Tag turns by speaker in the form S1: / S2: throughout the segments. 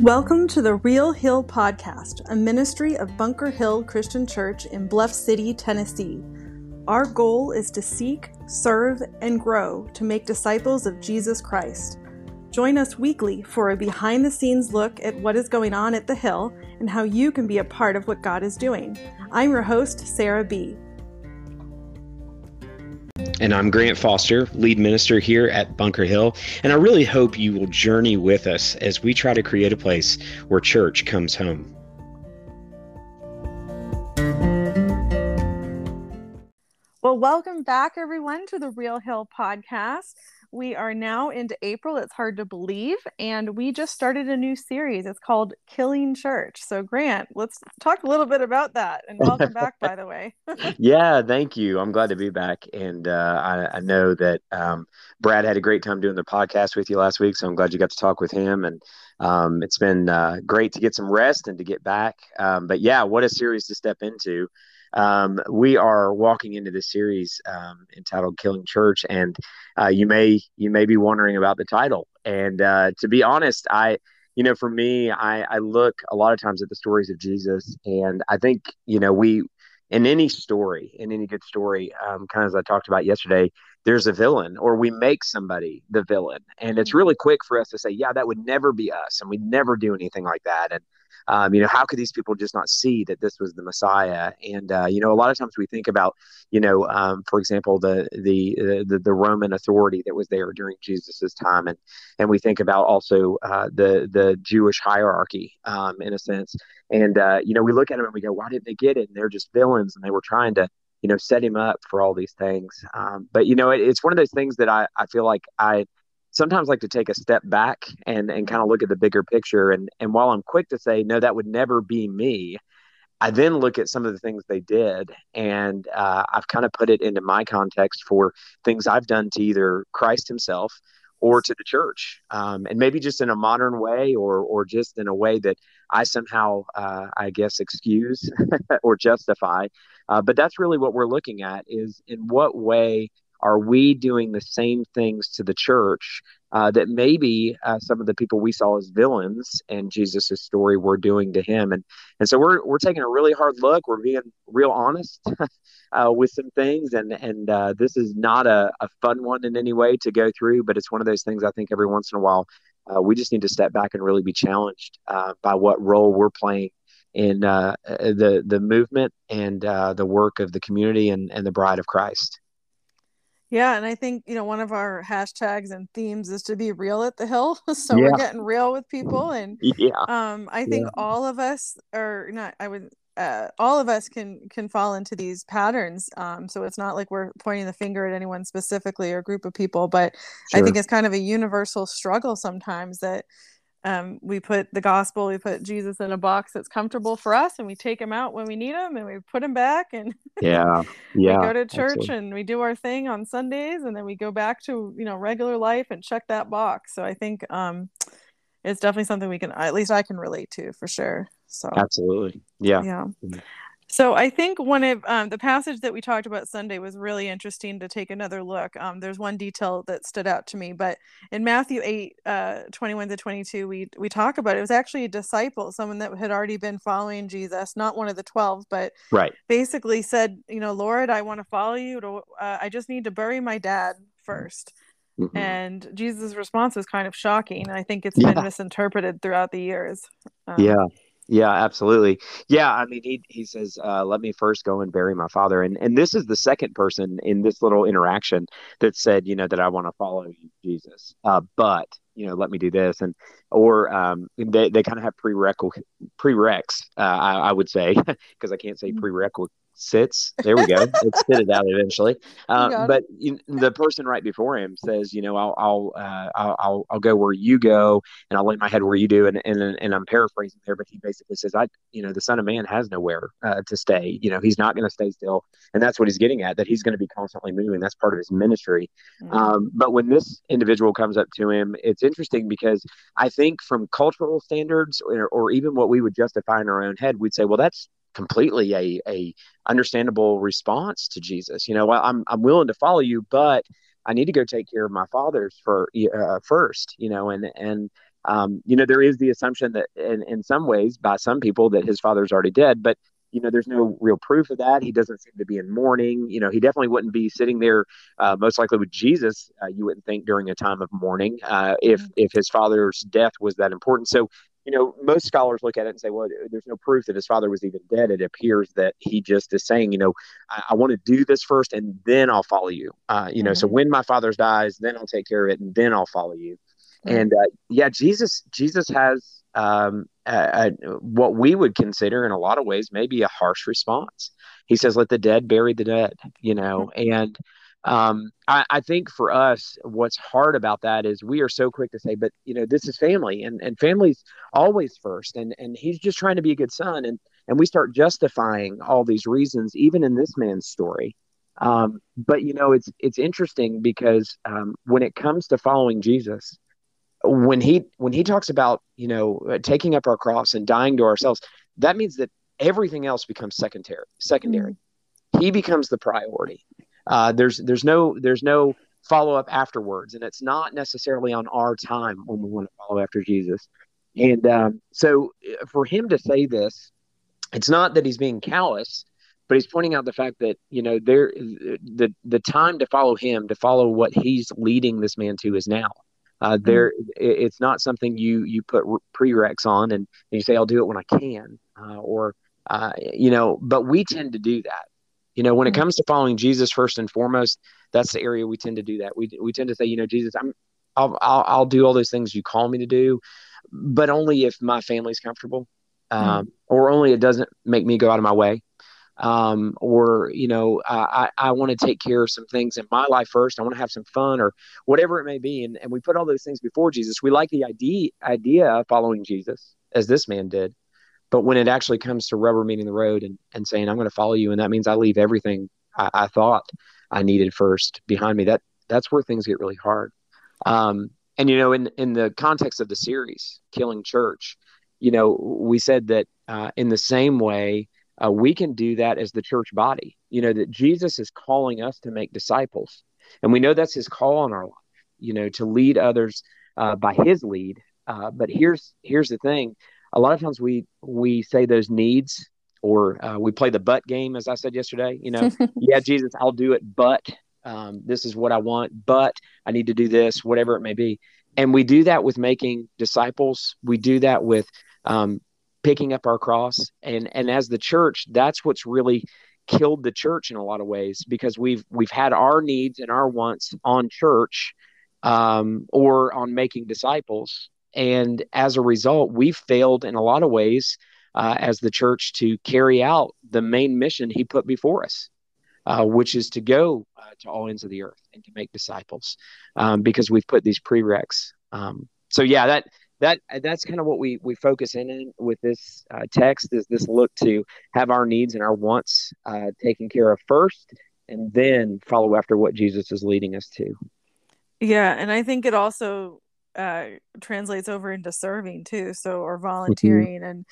S1: Welcome to the Real Hill Podcast, a ministry of Bunker Hill Christian Church in Bluff City, Tennessee. Our goal is to seek, serve, and grow to make disciples of Jesus Christ. Join us weekly for a behind the scenes look at what is going on at the Hill and how you can be a part of what God is doing. I'm your host, Sarah B.
S2: And I'm Grant Foster, lead minister here at Bunker Hill. And I really hope you will journey with us as we try to create a place where church comes home.
S1: Well, welcome back, everyone, to the Real Hill podcast. We are now into April. It's hard to believe. And we just started a new series. It's called Killing Church. So, Grant, let's talk a little bit about that. And welcome back, by the way.
S2: yeah, thank you. I'm glad to be back. And uh, I, I, know that um, Brad had a great time doing the podcast with you last week. So, I'm glad you got to talk with him. And um, it's been uh, great to get some rest and to get back. Um, but yeah, what a series to step into um, we are walking into this series um, entitled "Killing Church," and uh, you may you may be wondering about the title. And uh, to be honest, I you know for me, I, I look a lot of times at the stories of Jesus, and I think you know we in any story, in any good story, um, kind of as I talked about yesterday, there's a villain, or we make somebody the villain, and it's mm-hmm. really quick for us to say, yeah, that would never be us, and we'd never do anything like that, and um, you know, how could these people just not see that this was the Messiah? And uh, you know, a lot of times we think about, you know, um, for example, the, the the the Roman authority that was there during Jesus's time, and and we think about also uh, the the Jewish hierarchy um, in a sense. And uh, you know, we look at them and we go, why didn't they get it? And they're just villains, and they were trying to you know set him up for all these things. Um, but you know, it, it's one of those things that I I feel like I sometimes like to take a step back and and kind of look at the bigger picture and and while I'm quick to say no that would never be me I then look at some of the things they did and uh, I've kind of put it into my context for things I've done to either Christ himself or to the church um, and maybe just in a modern way or or just in a way that I somehow uh, I guess excuse or justify uh, but that's really what we're looking at is in what way are we doing the same things to the church uh, that maybe uh, some of the people we saw as villains in Jesus' story were doing to him? And and so we're we're taking a really hard look. We're being real honest uh, with some things, and and uh, this is not a, a fun one in any way to go through, but it's one of those things I think every once in a while uh, we just need to step back and really be challenged uh, by what role we're playing in the the movement and the work of the community and, and the bride of Christ.
S1: Yeah, and I think you know one of our hashtags and themes is to be real at the hill. so yeah. we're getting real with people, and yeah, um, I think yeah. all of us are not. I would. Uh, all of us can can fall into these patterns. Um, so it's not like we're pointing the finger at anyone specifically or group of people, but sure. I think it's kind of a universal struggle sometimes that um, we put the gospel, we put Jesus in a box that's comfortable for us, and we take him out when we need him, and we put him back, and
S2: yeah, yeah,
S1: we go to church absolutely. and we do our thing on Sundays, and then we go back to you know regular life and check that box. So I think um, it's definitely something we can, at least I can relate to for sure. So
S2: absolutely, yeah,
S1: yeah. So I think one of um, the passage that we talked about Sunday was really interesting to take another look. Um, there's one detail that stood out to me, but in Matthew 8, uh, 21 to 22, we, we talk about it. it was actually a disciple, someone that had already been following Jesus, not one of the 12, but
S2: right.
S1: basically said, you know, Lord, I want to follow you. To, uh, I just need to bury my dad 1st mm-hmm. And Jesus' response was kind of shocking. I think it's yeah. been misinterpreted throughout the years.
S2: Um, yeah yeah, absolutely. Yeah, I mean, he he says, uh, "Let me first go and bury my father," and and this is the second person in this little interaction that said, you know, that I want to follow you, Jesus, uh, but you know, let me do this, and or um, they they kind of have prereq prereqs, uh, I, I would say, because I can't say mm-hmm. Sits. There we go. it spit it out eventually. Uh, but you, the person right before him says, you know, I'll I'll, uh, I'll, I'll I'll go where you go, and I'll lay my head where you do. And and and I'm paraphrasing there, but he basically says, I, you know, the Son of Man has nowhere uh, to stay. You know, he's not going to stay still, and that's what he's getting at. That he's going to be constantly moving. That's part of his ministry. Mm-hmm. Um, but when this individual comes up to him, it's interesting because I think from cultural standards, or, or even what we would justify in our own head, we'd say, well, that's completely a, a understandable response to Jesus. You know, I'm, I'm willing to follow you, but I need to go take care of my father's for uh, first, you know, and, and, um, you know, there is the assumption that in, in some ways by some people that his father's already dead, but you know, there's no real proof of that. He doesn't seem to be in mourning. You know, he definitely wouldn't be sitting there, uh, most likely with Jesus. Uh, you wouldn't think during a time of mourning uh, if mm-hmm. if his father's death was that important. So, you know, most scholars look at it and say, well, there's no proof that his father was even dead. It appears that he just is saying, you know, I, I want to do this first, and then I'll follow you. Uh, you know, mm-hmm. so when my father dies, then I'll take care of it, and then I'll follow you. Mm-hmm. And uh, yeah, Jesus, Jesus has um, a, a, what we would consider in a lot of ways maybe a harsh response. He says, "Let the dead bury the dead," you know, and um, I, I, think for us, what's hard about that is we are so quick to say, "But you know, this is family, and and family's always first, and and he's just trying to be a good son," and and we start justifying all these reasons, even in this man's story. Um, but you know, it's it's interesting because um, when it comes to following Jesus, when he when he talks about you know uh, taking up our cross and dying to ourselves that means that everything else becomes secondary secondary mm-hmm. he becomes the priority uh, there's there's no there's no follow up afterwards and it's not necessarily on our time when we want to follow after jesus and um, so uh, for him to say this it's not that he's being callous but he's pointing out the fact that you know there the the time to follow him to follow what he's leading this man to is now uh, mm-hmm. there, mm-hmm. it's not something you you put prereqs on and, and you say I'll do it when I can, uh, or uh, you know. But we tend to do that. You know, when mm-hmm. it comes to following Jesus first and foremost, that's the area we tend to do that. We we tend to say, you know, Jesus, I'm I'll I'll, I'll do all those things you call me to do, but only if my family's comfortable, mm-hmm. um, or only it doesn't make me go out of my way um, or you know I, I want to take care of some things in my life first. I want to have some fun or whatever it may be, and, and we put all those things before Jesus. We like the idea idea of following Jesus as this man did, but when it actually comes to rubber meeting the road and, and saying I'm going to follow you, and that means I leave everything I, I thought I needed first behind me. That that's where things get really hard. Um, and you know, in in the context of the series, Killing Church, you know, we said that uh, in the same way uh, we can do that as the church body. You know, that Jesus is calling us to make disciples. And we know that's his call on our life, you know, to lead others uh, by his lead. Uh, but here's here's the thing. A lot of times we we say those needs or uh, we play the but game, as I said yesterday. You know, yeah, Jesus, I'll do it, but um, this is what I want, but I need to do this, whatever it may be. And we do that with making disciples. We do that with um, picking up our cross and and as the church that's what's really killed the church in a lot of ways because we've we've had our needs and our wants on church um, or on making disciples and as a result we've failed in a lot of ways uh, as the church to carry out the main mission he put before us uh, which is to go uh, to all ends of the earth and to make disciples um, because we've put these prereqs um, so yeah that that that's kind of what we we focus in, in with this uh, text is this look to have our needs and our wants uh, taken care of first and then follow after what jesus is leading us to.
S1: Yeah and i think it also uh, translates over into serving too so or mm-hmm. volunteering mm-hmm. and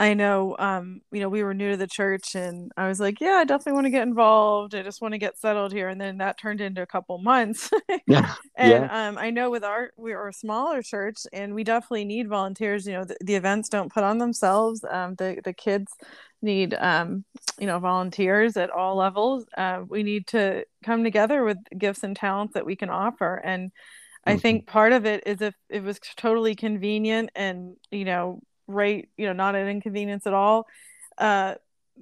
S1: I know, um, you know, we were new to the church and I was like, yeah, I definitely want to get involved. I just want to get settled here. And then that turned into a couple months. yeah. And yeah. Um, I know with our, we are a smaller church and we definitely need volunteers. You know, the, the events don't put on themselves. Um, the, the kids need, um, you know, volunteers at all levels. Uh, we need to come together with gifts and talents that we can offer. And I mm-hmm. think part of it is if it was totally convenient and, you know, right you know not an inconvenience at all uh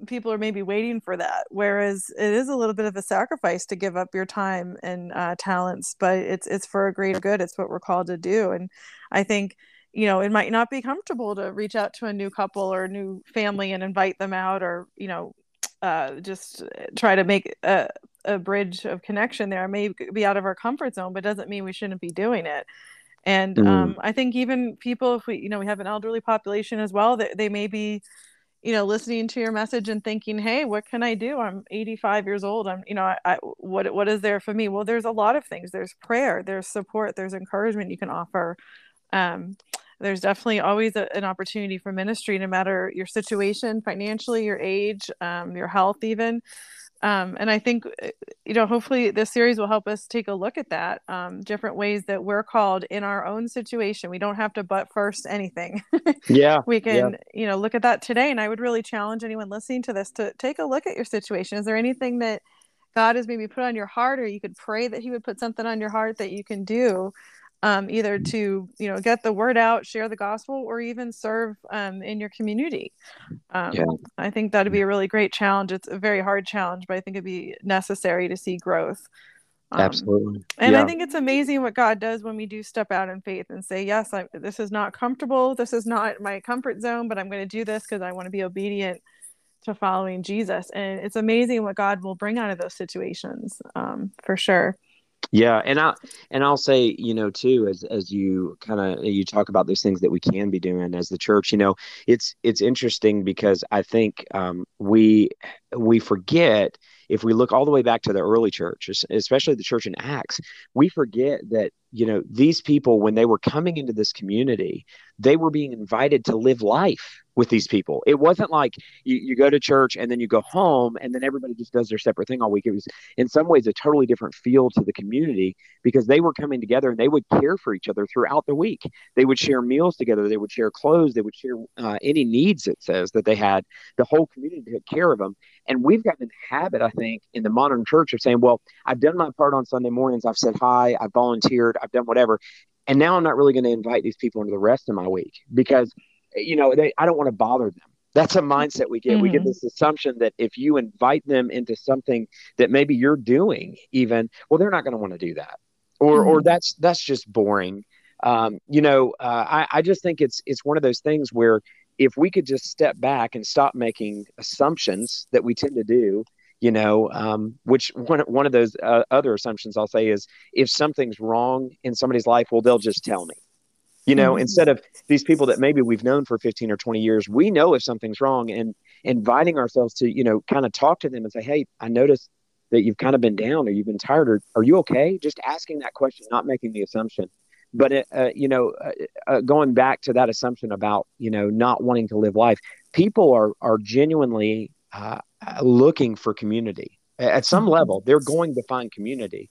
S1: people are maybe waiting for that. Whereas it is a little bit of a sacrifice to give up your time and uh, talents but it's it's for a greater good. It's what we're called to do. And i think you know it might not be comfortable to reach out to a new couple or a new family and invite them out or you know uh, just try to make a, a bridge of connection there it may be out of our comfort zone but doesn't mean we shouldn't be doing it. And mm. um, i think even people if we you know we have an elderly population as well that they may be you know listening to your message and thinking hey what can i do? I'm 85 years old. I'm you know I, I, what what is there for me? Well there's a lot of things. There's prayer there's support there's encouragement you can offer. Um, there's definitely always a, an opportunity for ministry no matter your situation financially your age um, your health even um, and I think uh, you know hopefully this series will help us take a look at that um, different ways that we're called in our own situation. We don't have to but first anything.
S2: yeah,
S1: we can
S2: yeah.
S1: you know look at that today, and I would really challenge anyone listening to this to take a look at your situation. Is there anything that God has maybe put on your heart, or you could pray that He would put something on your heart that you can do um, either to you know get the word out share the gospel or even serve um, in your community. Um, yeah. i think that'd be a really great challenge. It's a very hard challenge but i think it'd be necessary to see growth.
S2: Um, absolutely.
S1: and yeah. i think it's amazing what god does when we do step out in faith and say yes I, this is not comfortable. This is not my comfort zone but i'm going to do this because i want to be obedient to following jesus. And it's amazing what god will bring out of those situations um, for sure
S2: yeah, and I and I'll say, you know, too, as as you kind of you talk about those things that we can be doing as the church, you know, it's it's interesting because I think um, we we forget if we look all the way back to the early church, especially the church in Acts, we forget that you know these people when they were coming into this community, they were being invited to live life with these people. It wasn't like you, you go to church and then you go home and then everybody just does their separate thing all week. It was in some ways a totally different feel to the community because they were coming together and they would care for each other throughout the week. They would share meals together. They would share clothes. They would share uh, any needs, it says, that they had. The whole community took care of them. And we've gotten in the habit, I think, in the modern church of saying, well, I've done my part on Sunday mornings. I've said hi. I've volunteered. I've done whatever. And now I'm not really going to invite these people into the rest of my week because, you know, they, I don't want to bother them. That's a mindset we get. Mm-hmm. We get mm-hmm. this assumption that if you invite them into something that maybe you're doing, even, well, they're not going to want to do that, or mm-hmm. or that's that's just boring. Um, you know, uh, I, I just think it's it's one of those things where if we could just step back and stop making assumptions that we tend to do, you know, um, which one, one of those uh, other assumptions I'll say is if something's wrong in somebody's life, well, they'll just tell me. You know, mm-hmm. instead of these people that maybe we've known for 15 or 20 years, we know if something's wrong and inviting ourselves to, you know, kind of talk to them and say, Hey, I noticed that you've kind of been down or you've been tired or are you okay? Just asking that question, not making the assumption but it, uh, you know uh, uh, going back to that assumption about you know not wanting to live life people are are genuinely uh, looking for community at some mm-hmm. level they're going to find community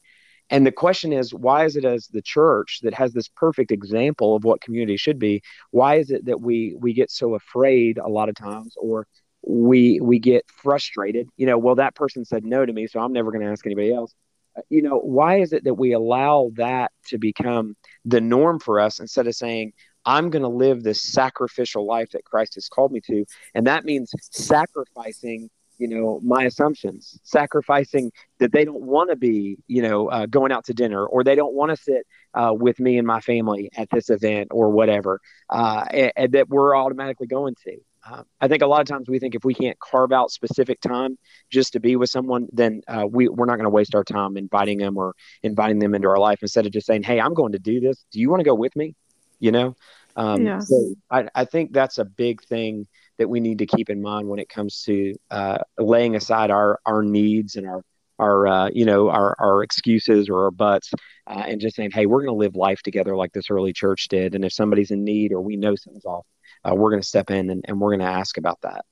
S2: and the question is why is it as the church that has this perfect example of what community should be why is it that we we get so afraid a lot of times or we we get frustrated you know well that person said no to me so i'm never going to ask anybody else uh, you know, why is it that we allow that to become the norm for us instead of saying, I'm going to live this sacrificial life that Christ has called me to? And that means sacrificing, you know, my assumptions, sacrificing that they don't want to be, you know, uh, going out to dinner or they don't want to sit uh, with me and my family at this event or whatever, uh, and, and that we're automatically going to. Uh, I think a lot of times we think if we can't carve out specific time just to be with someone, then uh, we, we're not going to waste our time inviting them or inviting them into our life instead of just saying, Hey, I'm going to do this. Do you want to go with me? You know? Um, yeah. So I, I think that's a big thing that we need to keep in mind when it comes to uh, laying aside our, our needs and our, our uh, you know our, our excuses or our buts uh, and just saying hey we're going to live life together like this early church did and if somebody's in need or we know something's off uh, we're going to step in and, and we're going to ask about that.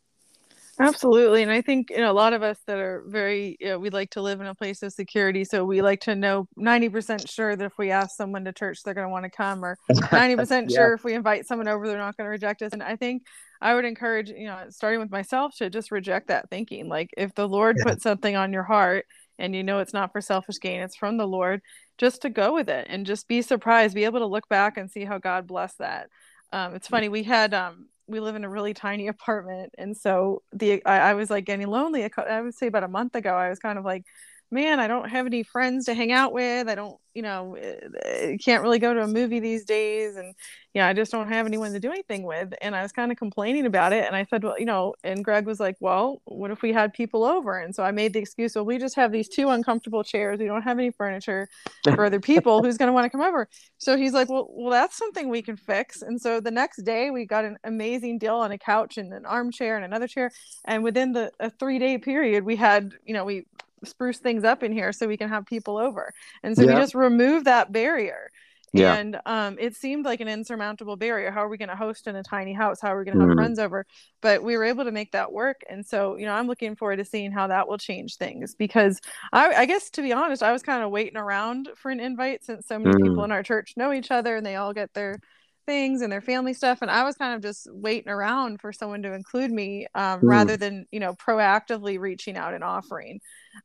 S1: Absolutely. And I think, you know, a lot of us that are very, you know, we like to live in a place of security. So we like to know 90% sure that if we ask someone to church, they're going to want to come, or 90% yeah. sure if we invite someone over, they're not going to reject us. And I think I would encourage, you know, starting with myself to just reject that thinking. Like if the Lord yeah. put something on your heart and you know it's not for selfish gain, it's from the Lord, just to go with it and just be surprised, be able to look back and see how God blessed that. Um, it's funny. We had um, we live in a really tiny apartment, and so the I, I was like getting lonely. I would say about a month ago, I was kind of like, man, I don't have any friends to hang out with. I don't, you know, eh, can't really go to a movie these days. And, yeah, I just don't have anyone to do anything with. And I was kind of complaining about it. And I said, well, you know, and Greg was like, well, what if we had people over? And so I made the excuse, well, we just have these two uncomfortable chairs. We don't have any furniture for other people. Who's going to want to come over? So he's like, well, well, that's something we can fix. And so the next day we got an amazing deal on a couch and an armchair and another chair. And within the a three day period, we had, you know, we spruce things up in here so we can have people over. And so yeah. we just remove that barrier. yeah. and um, it seemed like an insurmountable barrier how are we going to host in a tiny house how are we going to have mm-hmm. friends over but we were able to make that work and so you know i'm looking forward to seeing how that will change things because i, I guess to be honest i was kind of waiting around for an invite since so many mm-hmm. people in our church know each other and they all get their things and their family stuff and i was kind of just waiting around for someone to include me um, mm. rather than you know proactively reaching out and offering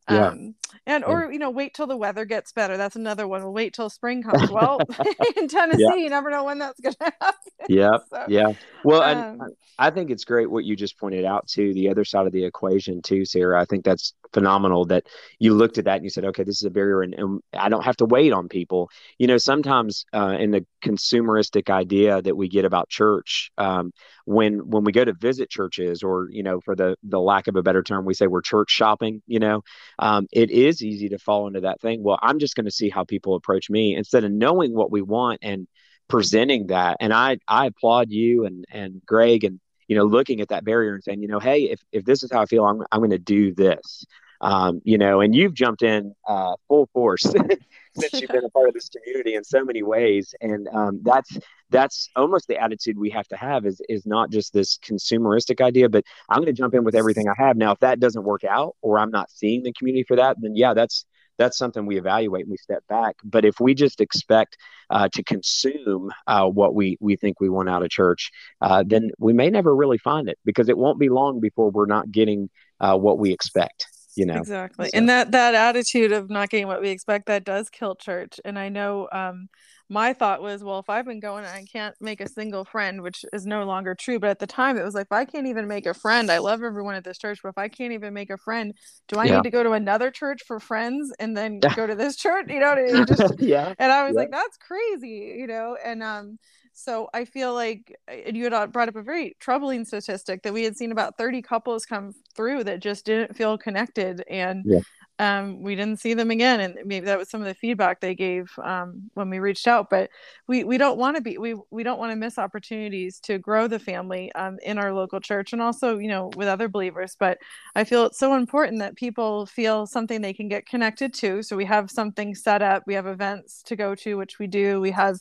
S1: yeah. um, and or you know wait till the weather gets better. That's another one. We'll wait till spring comes. Well in tennessee yeah. you never know when that's gonna happen.
S2: Yeah so, yeah. Well um, and i think it's great what you just pointed out to the other side of the equation too sarah. I think that's phenomenal that you looked at that and you said okay this is a barrier and, and i don't have to wait on people. You know sometimes uh, in the consumeristic idea that we get about church um, when when we go to visit churches or you know for the the lack of a better term we say we're church shopping you know um, it is easy to fall into that thing. Well i'm just going to see how people approach me instead of knowing what we want and presenting that. And i i applaud you and and greg and you know looking at that barrier and saying you know hey if if this is how i feel i'm, I'm going to do this um, you know and you've jumped in uh, full force since you've been a part of this community in so many ways. And um, that's that's almost the attitude we have to have is is not just this consumeristic idea but i'm going to jump in with everything i have. Now if that doesn't work out or i'm not seeing the community for that then yeah that's that's something we evaluate and we step back. But if we just expect uh, to consume uh, what we we think we want out of church uh, then we may never really find it because it won't be long before we're not getting uh, what we expect you know
S1: exactly so. and that that attitude of not getting what we expect that does kill church and i know um my thought was well if i've been going i can't make a single friend which is no longer true but at the time it was like if i can't even make a friend i love everyone at this church but if i can't even make a friend do i yeah. need to go to another church for friends and then go to this church you know just, yeah and i was yeah. like that's crazy you know and um so I feel like and you had brought up a very troubling statistic that we had seen about 30 couples come through that just didn't feel connected and yeah. um, we didn't see them again. And maybe that was some of the feedback they gave um, when we reached out. But we, we don't want to be we we don't want to miss opportunities to grow the family um, in our local church and also you know with other believers. But I feel it's so important that people feel something they can get connected to. So we have something set up. We have events to go to, which we do. We have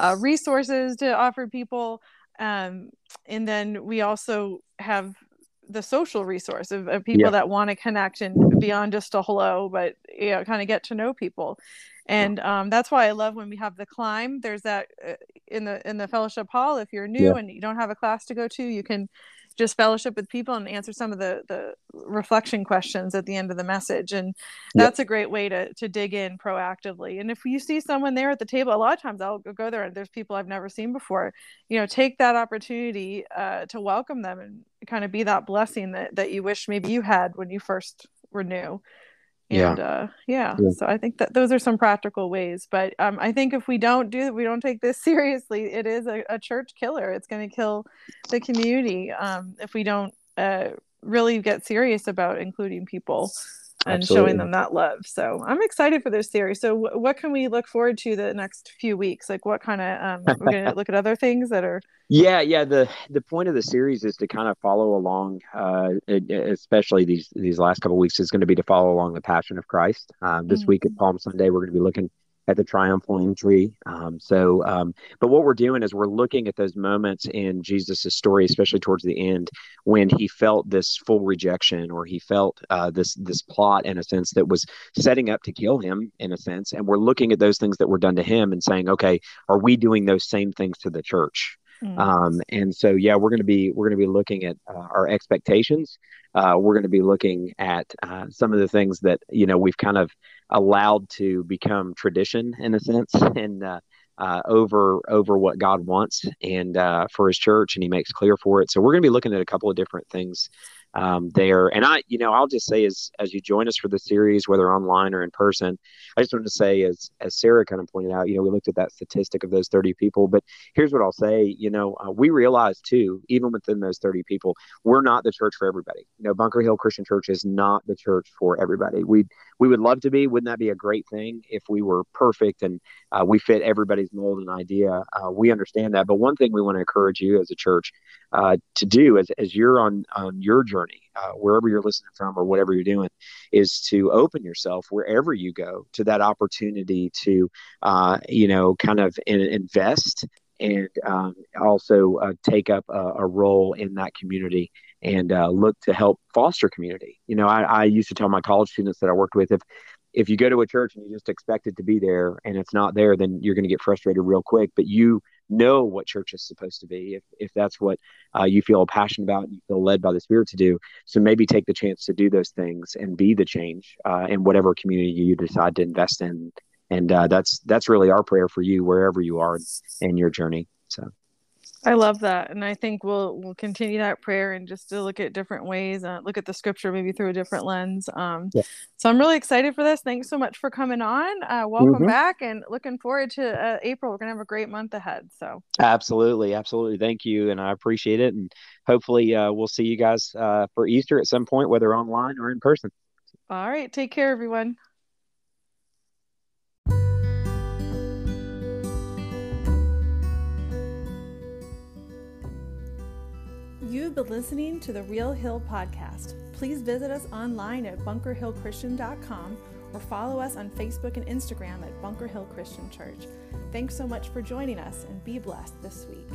S1: uh, resources to offer people. Um, and then we also have the social resource of, of people yeah. that want to connect and beyond just a hello, but you know, kind of get to know people. And um, that's why I love when we have the climb. There's that uh, in the in the fellowship hall. If you're new yeah. and you don't have a class to go to, you can just fellowship with people and answer some of the the reflection questions at the end of the message. And that's yep. a great way to to dig in proactively. And if you see someone there at the table a lot of times i'll go there and there's people i've never seen before. You know take that opportunity uh, to welcome them and kind of be that blessing that that you wish maybe you had when you first were new and yeah. Uh, yeah. yeah. so i think that those are some practical ways but um, i think if we don't do we don't take this seriously it is a, a church killer it's going to kill the community um, if we don't uh, really get serious about including people and Absolutely. showing them that love. So I'm excited for this series. So w- what can we look forward to the next few weeks? Like what kind of um, we're going to look at other things that are.
S2: Yeah, yeah. The the point of the series is to kind of follow along, uh, especially these these last couple weeks is going to be to follow along the Passion of Christ. Um, this mm-hmm. week at Palm Sunday, we're going to be looking at the triumphal entry. Um, so, um, but what we're doing is we're looking at those moments in Jesus' story, especially towards the end, when he felt this full rejection, or he felt uh, this this plot in a sense that was setting up to kill him in a sense, and we're looking at those things that were done to him and saying, okay, are we doing those same things to the church? Mm. Um, and so, yeah, we're going to be we're going to be looking at uh, our expectations. Uh, we're going to be looking at uh, some of the things that you know we've kind of allowed to become tradition in a sense, and uh, uh, over over what God wants and uh, for His church, and He makes clear for it. So we're going to be looking at a couple of different things um, there. And I, you know, I'll just say as as you join us for the series, whether online or in person, I just wanted to say, as as Sarah kind of pointed out, you know, we looked at that statistic of those 30 people, but here's what I'll say, you know, uh, we realize too, even within those 30 people, we're not the church for everybody. You know, Bunker Hill Christian Church is not the church for everybody. We we would love to be. Wouldn't that be a great thing if we were perfect and uh, we fit everybody's mold and idea? Uh, we understand that, but one thing we want to encourage you as a church uh, to do as, as you're on on your journey, uh, wherever you're listening from or whatever you're doing, is to open yourself wherever you go to that opportunity to, uh, you know, kind of in, invest and um, also uh, take up a, a, role in that community and uh, look to help foster community. You know, I, I used to tell my college students that I worked with if if you go to a church and you just expect it to be there and it's not there, then you're going to get frustrated real quick. But you know what church is supposed to be if, if that's what uh, you feel passionate about and you feel led by the Spirit to do. So maybe take the chance to do those things and be the change uh, in whatever community you decide to invest in. And uh, that's that's really our prayer for you wherever you are in your journey. So.
S1: I love that, and I think we'll we'll continue that prayer and just to look at different ways, uh, look at the scripture maybe through a different lens. Um, yeah. So I'm really excited for this. Thanks so much for coming on. Uh, welcome mm-hmm. back, and looking forward to uh, April. We're gonna have a great month ahead. So
S2: absolutely, absolutely. Thank you, and I appreciate it. And hopefully, uh, we'll see you guys uh, for Easter at some point, whether online or in person.
S1: All right, take care, everyone. You've been listening to the Real Hill Podcast. Please visit us online at bunkerhillchristian.com or follow us on Facebook and Instagram at Bunker Hill Christian Church. Thanks so much for joining us and be blessed this week.